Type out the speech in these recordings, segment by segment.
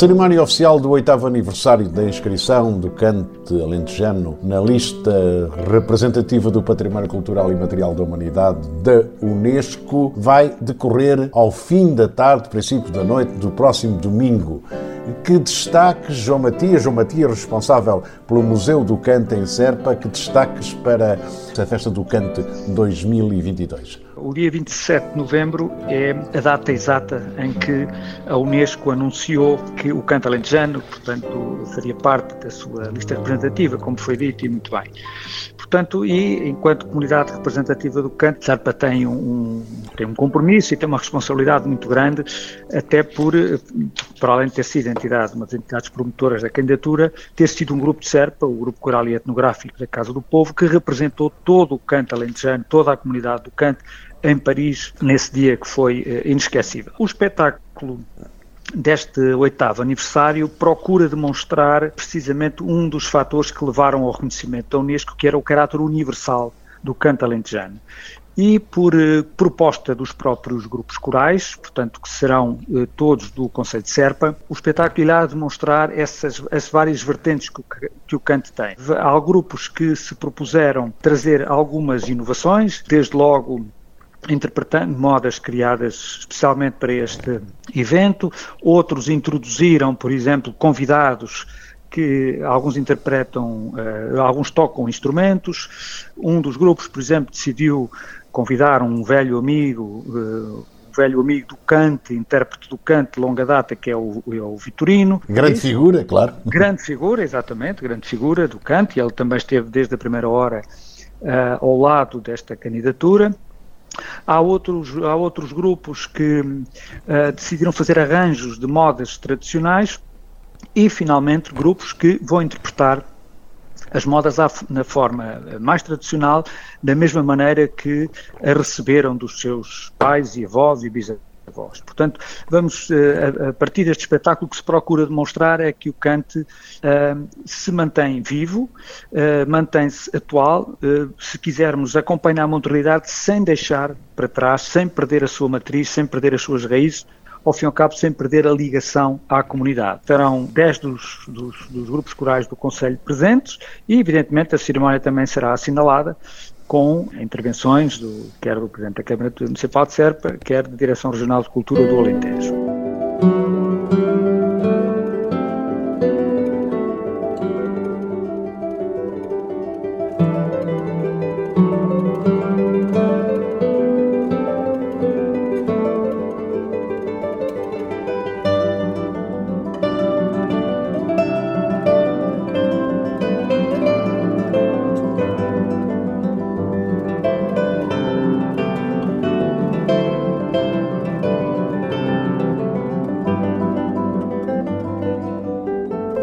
Cerimónia oficial do oitavo aniversário da inscrição do cante alentejano na lista representativa do Património Cultural e Material da Humanidade da Unesco vai decorrer ao fim da tarde, princípio da noite do próximo domingo. Que destaques, João Matias, João Matias, responsável pelo Museu do Cante em Serpa, que destaques para a Festa do Cante 2022? O dia 27 de novembro é a data exata em que a Unesco anunciou que o canto alentejano, portanto, faria parte da sua lista representativa, como foi dito e muito bem. Portanto, e enquanto comunidade representativa do canto, Zarpa tem um, tem um compromisso e tem uma responsabilidade muito grande, até por, para além de ter sido entidade, uma das entidades promotoras da candidatura, ter sido um grupo de Serpa, o Grupo Coral e Etnográfico da Casa do Povo, que representou todo o canto alentejano, toda a comunidade do canto, em Paris, nesse dia que foi uh, inesquecível. O espetáculo deste oitavo aniversário procura demonstrar precisamente um dos fatores que levaram ao reconhecimento da Unesco, que era o caráter universal do canto alentejano. E por eh, proposta dos próprios grupos corais, portanto, que serão eh, todos do Conselho de Serpa, o espetáculo irá demonstrar essas as várias vertentes que que o canto tem. Há grupos que se propuseram trazer algumas inovações, desde logo interpretando modas criadas especialmente para este evento, outros introduziram, por exemplo, convidados que alguns interpretam, uh, alguns tocam instrumentos. Um dos grupos, por exemplo, decidiu convidar um velho amigo, uh, um velho amigo do cante, intérprete do cante de longa data, que é o, é o Vitorino. Grande Esse, figura, claro. Grande figura, exatamente, grande figura do cante, e ele também esteve desde a primeira hora uh, ao lado desta candidatura. Há outros, há outros grupos que uh, decidiram fazer arranjos de modas tradicionais e, finalmente, grupos que vão interpretar as modas na forma mais tradicional, da mesma maneira que a receberam dos seus pais e avós e bisavós voz. Portanto, vamos, eh, a partir deste espetáculo, o que se procura demonstrar é que o cante uh, se mantém vivo, uh, mantém-se atual, se quisermos acompanhar a modernidade sem deixar para trás, sem perder a sua matriz, sem perder as suas raízes, ao fim e ao cabo, sem perder a ligação à comunidade. Terão 10 dos, dos, dos, grupos corais do Conselho presentes e, evidentemente, a cerimónia também será assinalada com intervenções do, quer do Presidente da Câmara Municipal de Serpa, quer da Direção Regional de Cultura do Alentejo.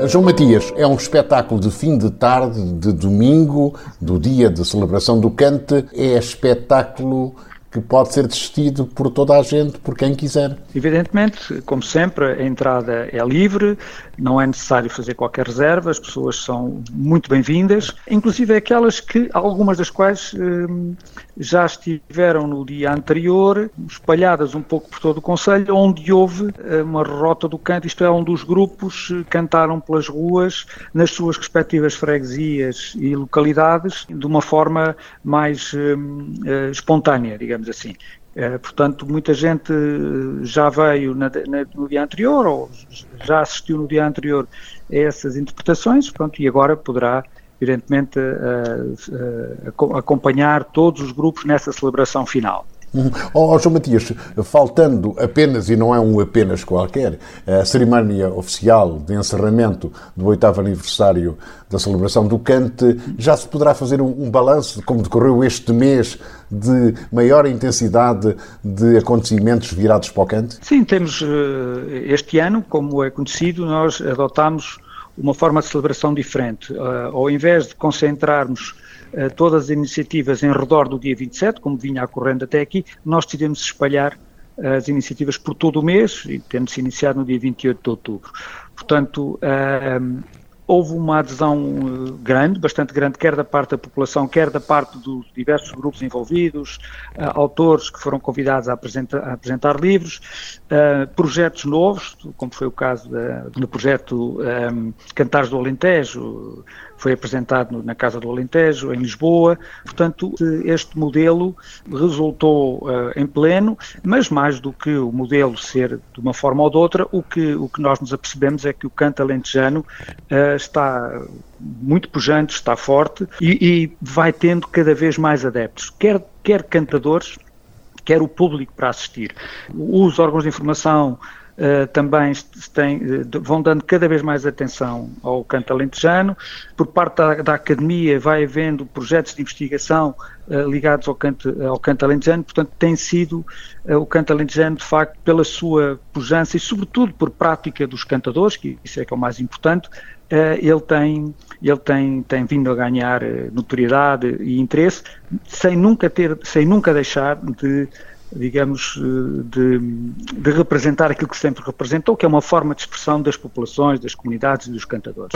João Matias, é um espetáculo de fim de tarde, de domingo, do dia de celebração do Cante. É espetáculo que pode ser desistido por toda a gente, por quem quiser. Evidentemente, como sempre, a entrada é livre, não é necessário fazer qualquer reserva, as pessoas são muito bem-vindas, inclusive aquelas que, algumas das quais hum, já estiveram no dia anterior, espalhadas um pouco por todo o Conselho, onde houve eh, uma rota do canto, isto é, um dos grupos eh, cantaram pelas ruas, nas suas respectivas freguesias e localidades, de uma forma mais hum, eh, espontânea, digamos assim. portanto, muita gente já veio na, na, no dia anterior ou já assistiu no dia anterior a essas interpretações, pronto, e agora poderá evidentemente, a, a, acompanhar todos os grupos nessa celebração final. Uhum. Oh, João Matias, faltando apenas, e não é um apenas qualquer, a cerimónia oficial de encerramento do oitavo aniversário da celebração do Cante, já se poderá fazer um, um balanço de como decorreu este mês de maior intensidade de acontecimentos virados para o Cante? Sim, temos eh, este ano, como é conhecido, nós adotámos uma forma de celebração diferente. ao invés de concentrarmos todas as iniciativas em redor do dia 27, como vinha ocorrendo até aqui, nós decidimos espalhar as iniciativas por todo o mês, tendo-se iniciado no dia 28 de outubro. Portanto, houve uma adesão eh, grande, bastante grande, quer da parte da população, quer da parte dos diversos grupos envolvidos, uh, autores que foram convidados a apresentar, a apresentar livros, uh, projetos novos, como foi o caso da, do projeto um, Cantares do Alentejo, foi apresentado na Casa do Alentejo, em Lisboa. Portanto, este modelo resultou uh, em pleno, mas mais do que o modelo ser de uma forma ou de outra, o que, o que nós nos apercebemos é que o canto alentejano uh, está muito pujante, está forte e, e vai tendo cada vez mais adeptos, quer, quer cantadores, quer o público para assistir. Os órgãos de informação uh, também tem, uh, vão dando cada vez mais atenção ao canto alentejano. Por parte da, da academia vai havendo projetos de investigação uh, ligados ao canto, ao canto alentejano, portanto tem sido o canto alentejano, de facto, pela sua pujança e sobretudo por prática dos cantadores, que isso é que é o mais importante, ele tem, ele tem, tem vindo a ganhar notoriedade e interesse, sem nunca ter, sem nunca deixar de digamos, eh, de, de, representar aquilo que sempre representou, que é uma forma de expressão das populações, das comunidades e dos cantadores.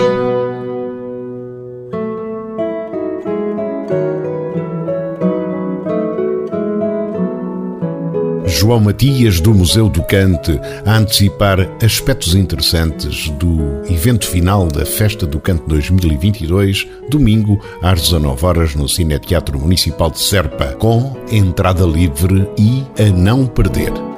João Matias, do Museu do Cante, a antecipar aspectos interessantes do evento final da Festa do Cante 2022, domingo, às 19 horas no Cine Teatro Municipal de Serpa, com entrada livre e a não perder.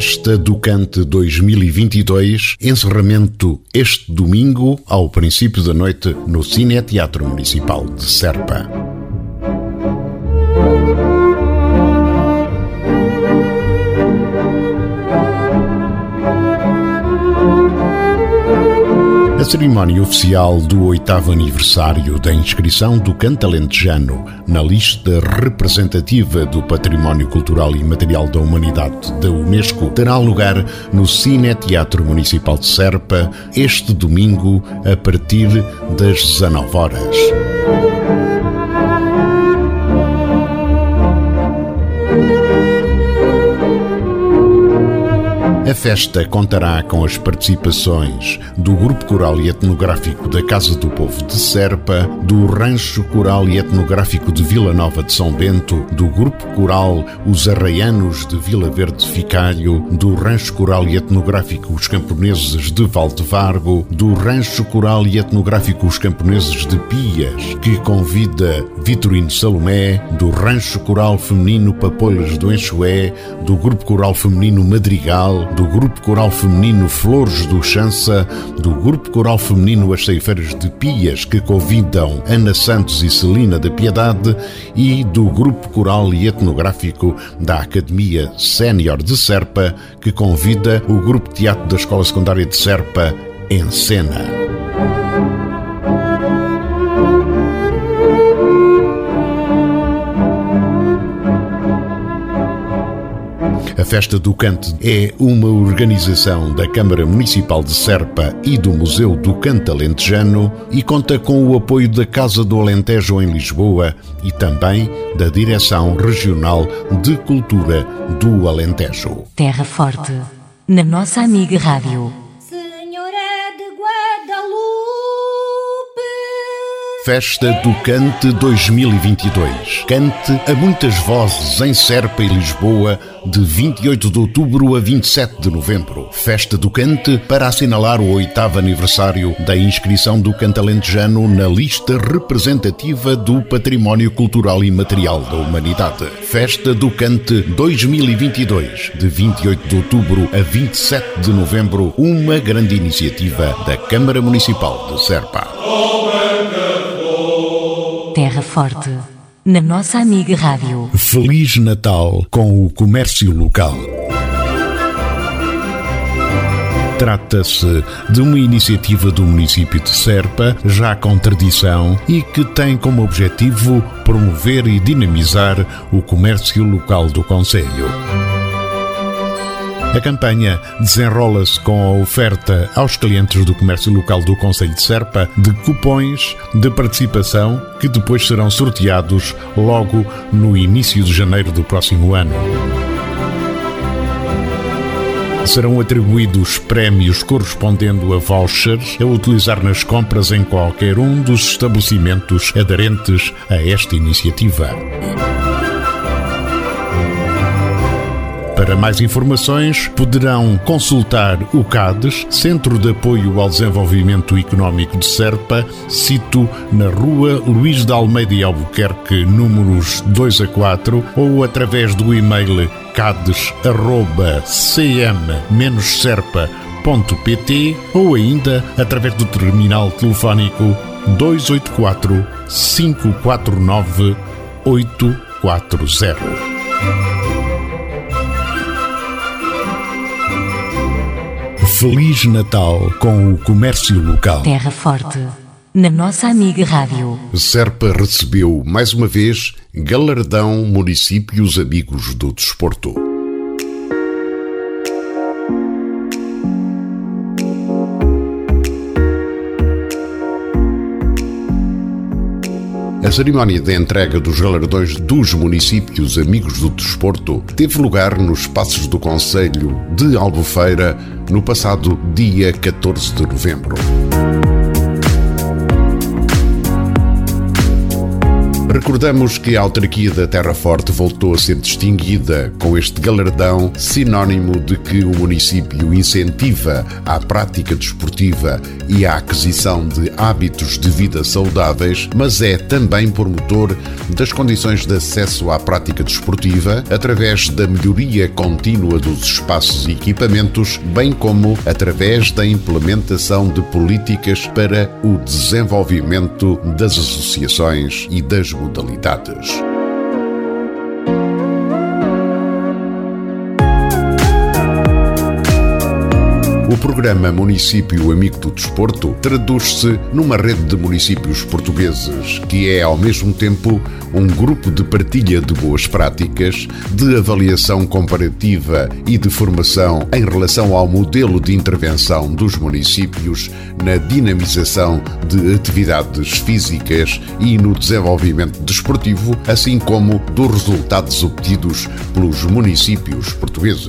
Festa do Cante 2022, encerramento este domingo, ao princípio da noite, no Cine Teatro Municipal de Serpa. Cerimónia oficial do oitavo aniversário da inscrição do canto alentejano na lista representativa do Património Cultural e Material da Humanidade da Unesco terá lugar no Cine Teatro Municipal de Serpa este domingo a partir das 19 horas. A festa contará com as participações do Grupo Coral e Etnográfico da Casa do Povo de Serpa, do Rancho Coral e Etnográfico de Vila Nova de São Bento, do Grupo Coral Os Arraianos de Vila Verde de Ficalho, do Rancho Coral e Etnográfico Os Camponeses de Valdevargo, do Rancho Coral e Etnográfico Os Camponeses de Pias, que convida Vitorino Salomé, do Rancho Coral Feminino Papolhas do Enxué, do Grupo Coral Feminino Madrigal, do Grupo Coral Feminino Flores do Chança, do Grupo Coral Feminino As Ceifeiras de Pias, que convidam Ana Santos e Celina da Piedade, e do Grupo Coral e Etnográfico da Academia Sénior de Serpa, que convida o Grupo Teatro da Escola Secundária de Serpa em cena. A Festa do Cante é uma organização da Câmara Municipal de Serpa e do Museu do Cante Alentejano e conta com o apoio da Casa do Alentejo em Lisboa e também da Direção Regional de Cultura do Alentejo. Terra Forte, na nossa amiga Rádio. Festa do Cante 2022. Cante a muitas vozes em Serpa e Lisboa de 28 de outubro a 27 de novembro. Festa do Cante para assinalar o oitavo aniversário da inscrição do cante alentejano na lista representativa do Património Cultural e Material da Humanidade. Festa do Cante 2022, de 28 de outubro a 27 de novembro, uma grande iniciativa da Câmara Municipal de Serpa. Terra Forte, na nossa amiga Rádio. Feliz Natal com o comércio local. Trata-se de uma iniciativa do município de Serpa, já com tradição e que tem como objetivo promover e dinamizar o comércio local do Conselho. A campanha desenrola-se com a oferta aos clientes do comércio local do Conselho de Serpa de cupões de participação que depois serão sorteados logo no início de janeiro do próximo ano. Serão atribuídos prémios correspondendo a vouchers a utilizar nas compras em qualquer um dos estabelecimentos aderentes a esta iniciativa. Para mais informações, poderão consultar o CADES, Centro de Apoio ao Desenvolvimento Económico de Serpa, sito na Rua Luís de Almeida Albuquerque, números 2 a 4, ou através do e-mail cades.cm-serpa.pt ou ainda através do terminal telefónico 284 549 840. Feliz Natal com o comércio local. Terra Forte, na nossa amiga Rádio. Serpa recebeu mais uma vez galardão Municípios Amigos do Desporto. A cerimónia de entrega dos galardões dos municípios amigos do desporto teve lugar nos espaços do Conselho de Albufeira no passado dia 14 de novembro. Recordamos que a autarquia da Terra Forte voltou a ser distinguida com este galardão, sinónimo de que o município incentiva a prática desportiva e a aquisição de hábitos de vida saudáveis, mas é também promotor das condições de acesso à prática desportiva através da melhoria contínua dos espaços e equipamentos, bem como através da implementação de políticas para o desenvolvimento das associações e das modalidades. O programa Município Amigo do Desporto traduz-se numa rede de municípios portugueses, que é ao mesmo tempo um grupo de partilha de boas práticas, de avaliação comparativa e de formação em relação ao modelo de intervenção dos municípios na dinamização de atividades físicas e no desenvolvimento desportivo, assim como dos resultados obtidos pelos municípios portugueses.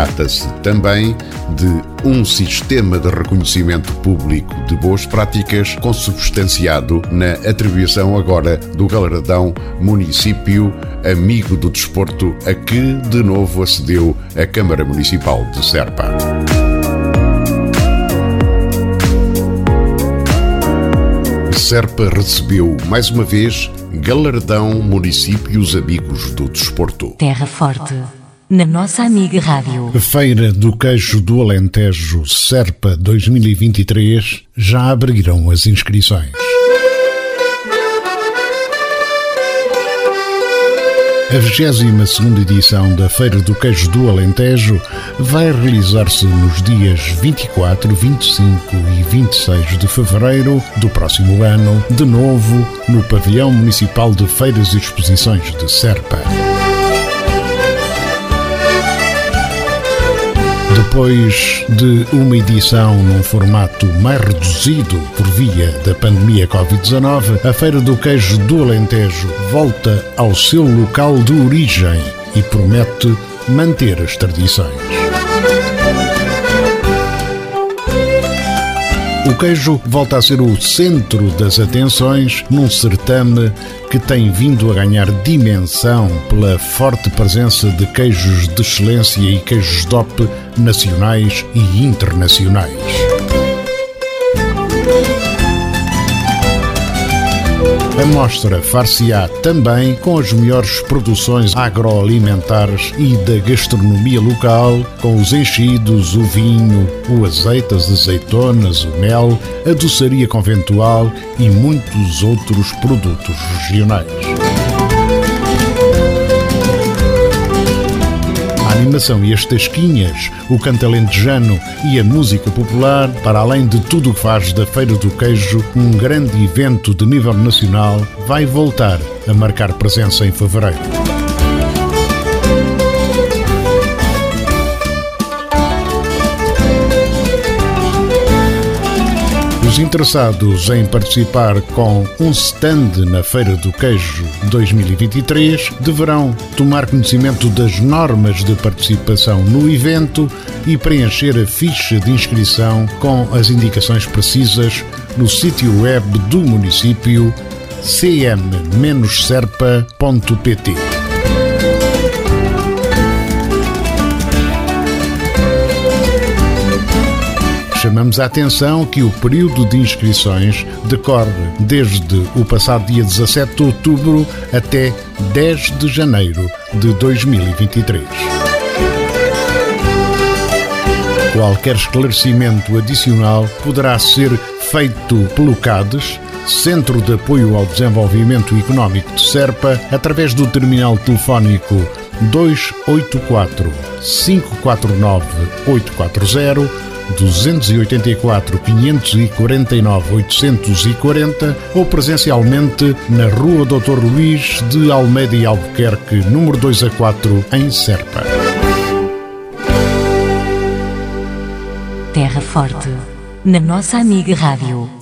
Trata-se também de um sistema de reconhecimento público de boas práticas consubstanciado na atribuição agora do galardão Município Amigo do Desporto, a que de novo acedeu a Câmara Municipal de Serpa. Serpa recebeu mais uma vez galardão Municípios Amigos do Desporto. Terra Forte na nossa amiga Rádio. Feira do Queijo do Alentejo Serpa 2023 já abriram as inscrições. A 22 edição da Feira do Queijo do Alentejo vai realizar-se nos dias 24, 25 e 26 de fevereiro do próximo ano, de novo no Pavilhão Municipal de Feiras e Exposições de Serpa. Depois de uma edição num formato mais reduzido por via da pandemia Covid-19, a Feira do Queijo do Alentejo volta ao seu local de origem e promete manter as tradições. O queijo volta a ser o centro das atenções num certame que tem vindo a ganhar dimensão pela forte presença de queijos de excelência e queijos DOP nacionais e internacionais. A mostra far-se-á também com as melhores produções agroalimentares e da gastronomia local, com os enchidos, o vinho, o azeite, as azeitonas, o mel, a doçaria conventual e muitos outros produtos regionais. E as tasquinhas, o canto alentejano e a música popular, para além de tudo o que faz da Feira do Queijo um grande evento de nível nacional, vai voltar a marcar presença em fevereiro. Interessados em participar com um stand na Feira do Queijo 2023 deverão tomar conhecimento das normas de participação no evento e preencher a ficha de inscrição com as indicações precisas no sítio web do município cm-serpa.pt. Chamamos a atenção que o período de inscrições decorre desde o passado dia 17 de outubro até 10 de janeiro de 2023. Qualquer esclarecimento adicional poderá ser feito pelo CADES, Centro de Apoio ao Desenvolvimento Económico de Serpa, através do terminal telefónico 284 549 840 284 549 840 ou presencialmente na Rua Dr. Luís de Almeida e Albuquerque, número 2 a 4, em Serpa. Terra Forte, na nossa amiga Rádio.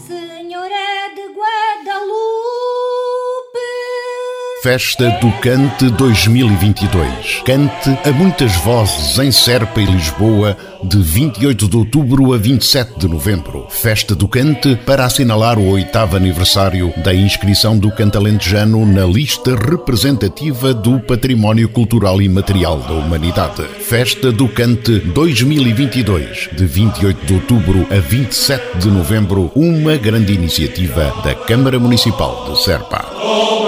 Festa do Cante 2022. Cante a muitas vozes em Serpa e Lisboa de 28 de outubro a 27 de novembro. Festa do Cante para assinalar o oitavo aniversário da inscrição do cante alentejano na lista representativa do Património Cultural e Material da Humanidade. Festa do Cante 2022 de 28 de outubro a 27 de novembro, uma grande iniciativa da Câmara Municipal de Serpa.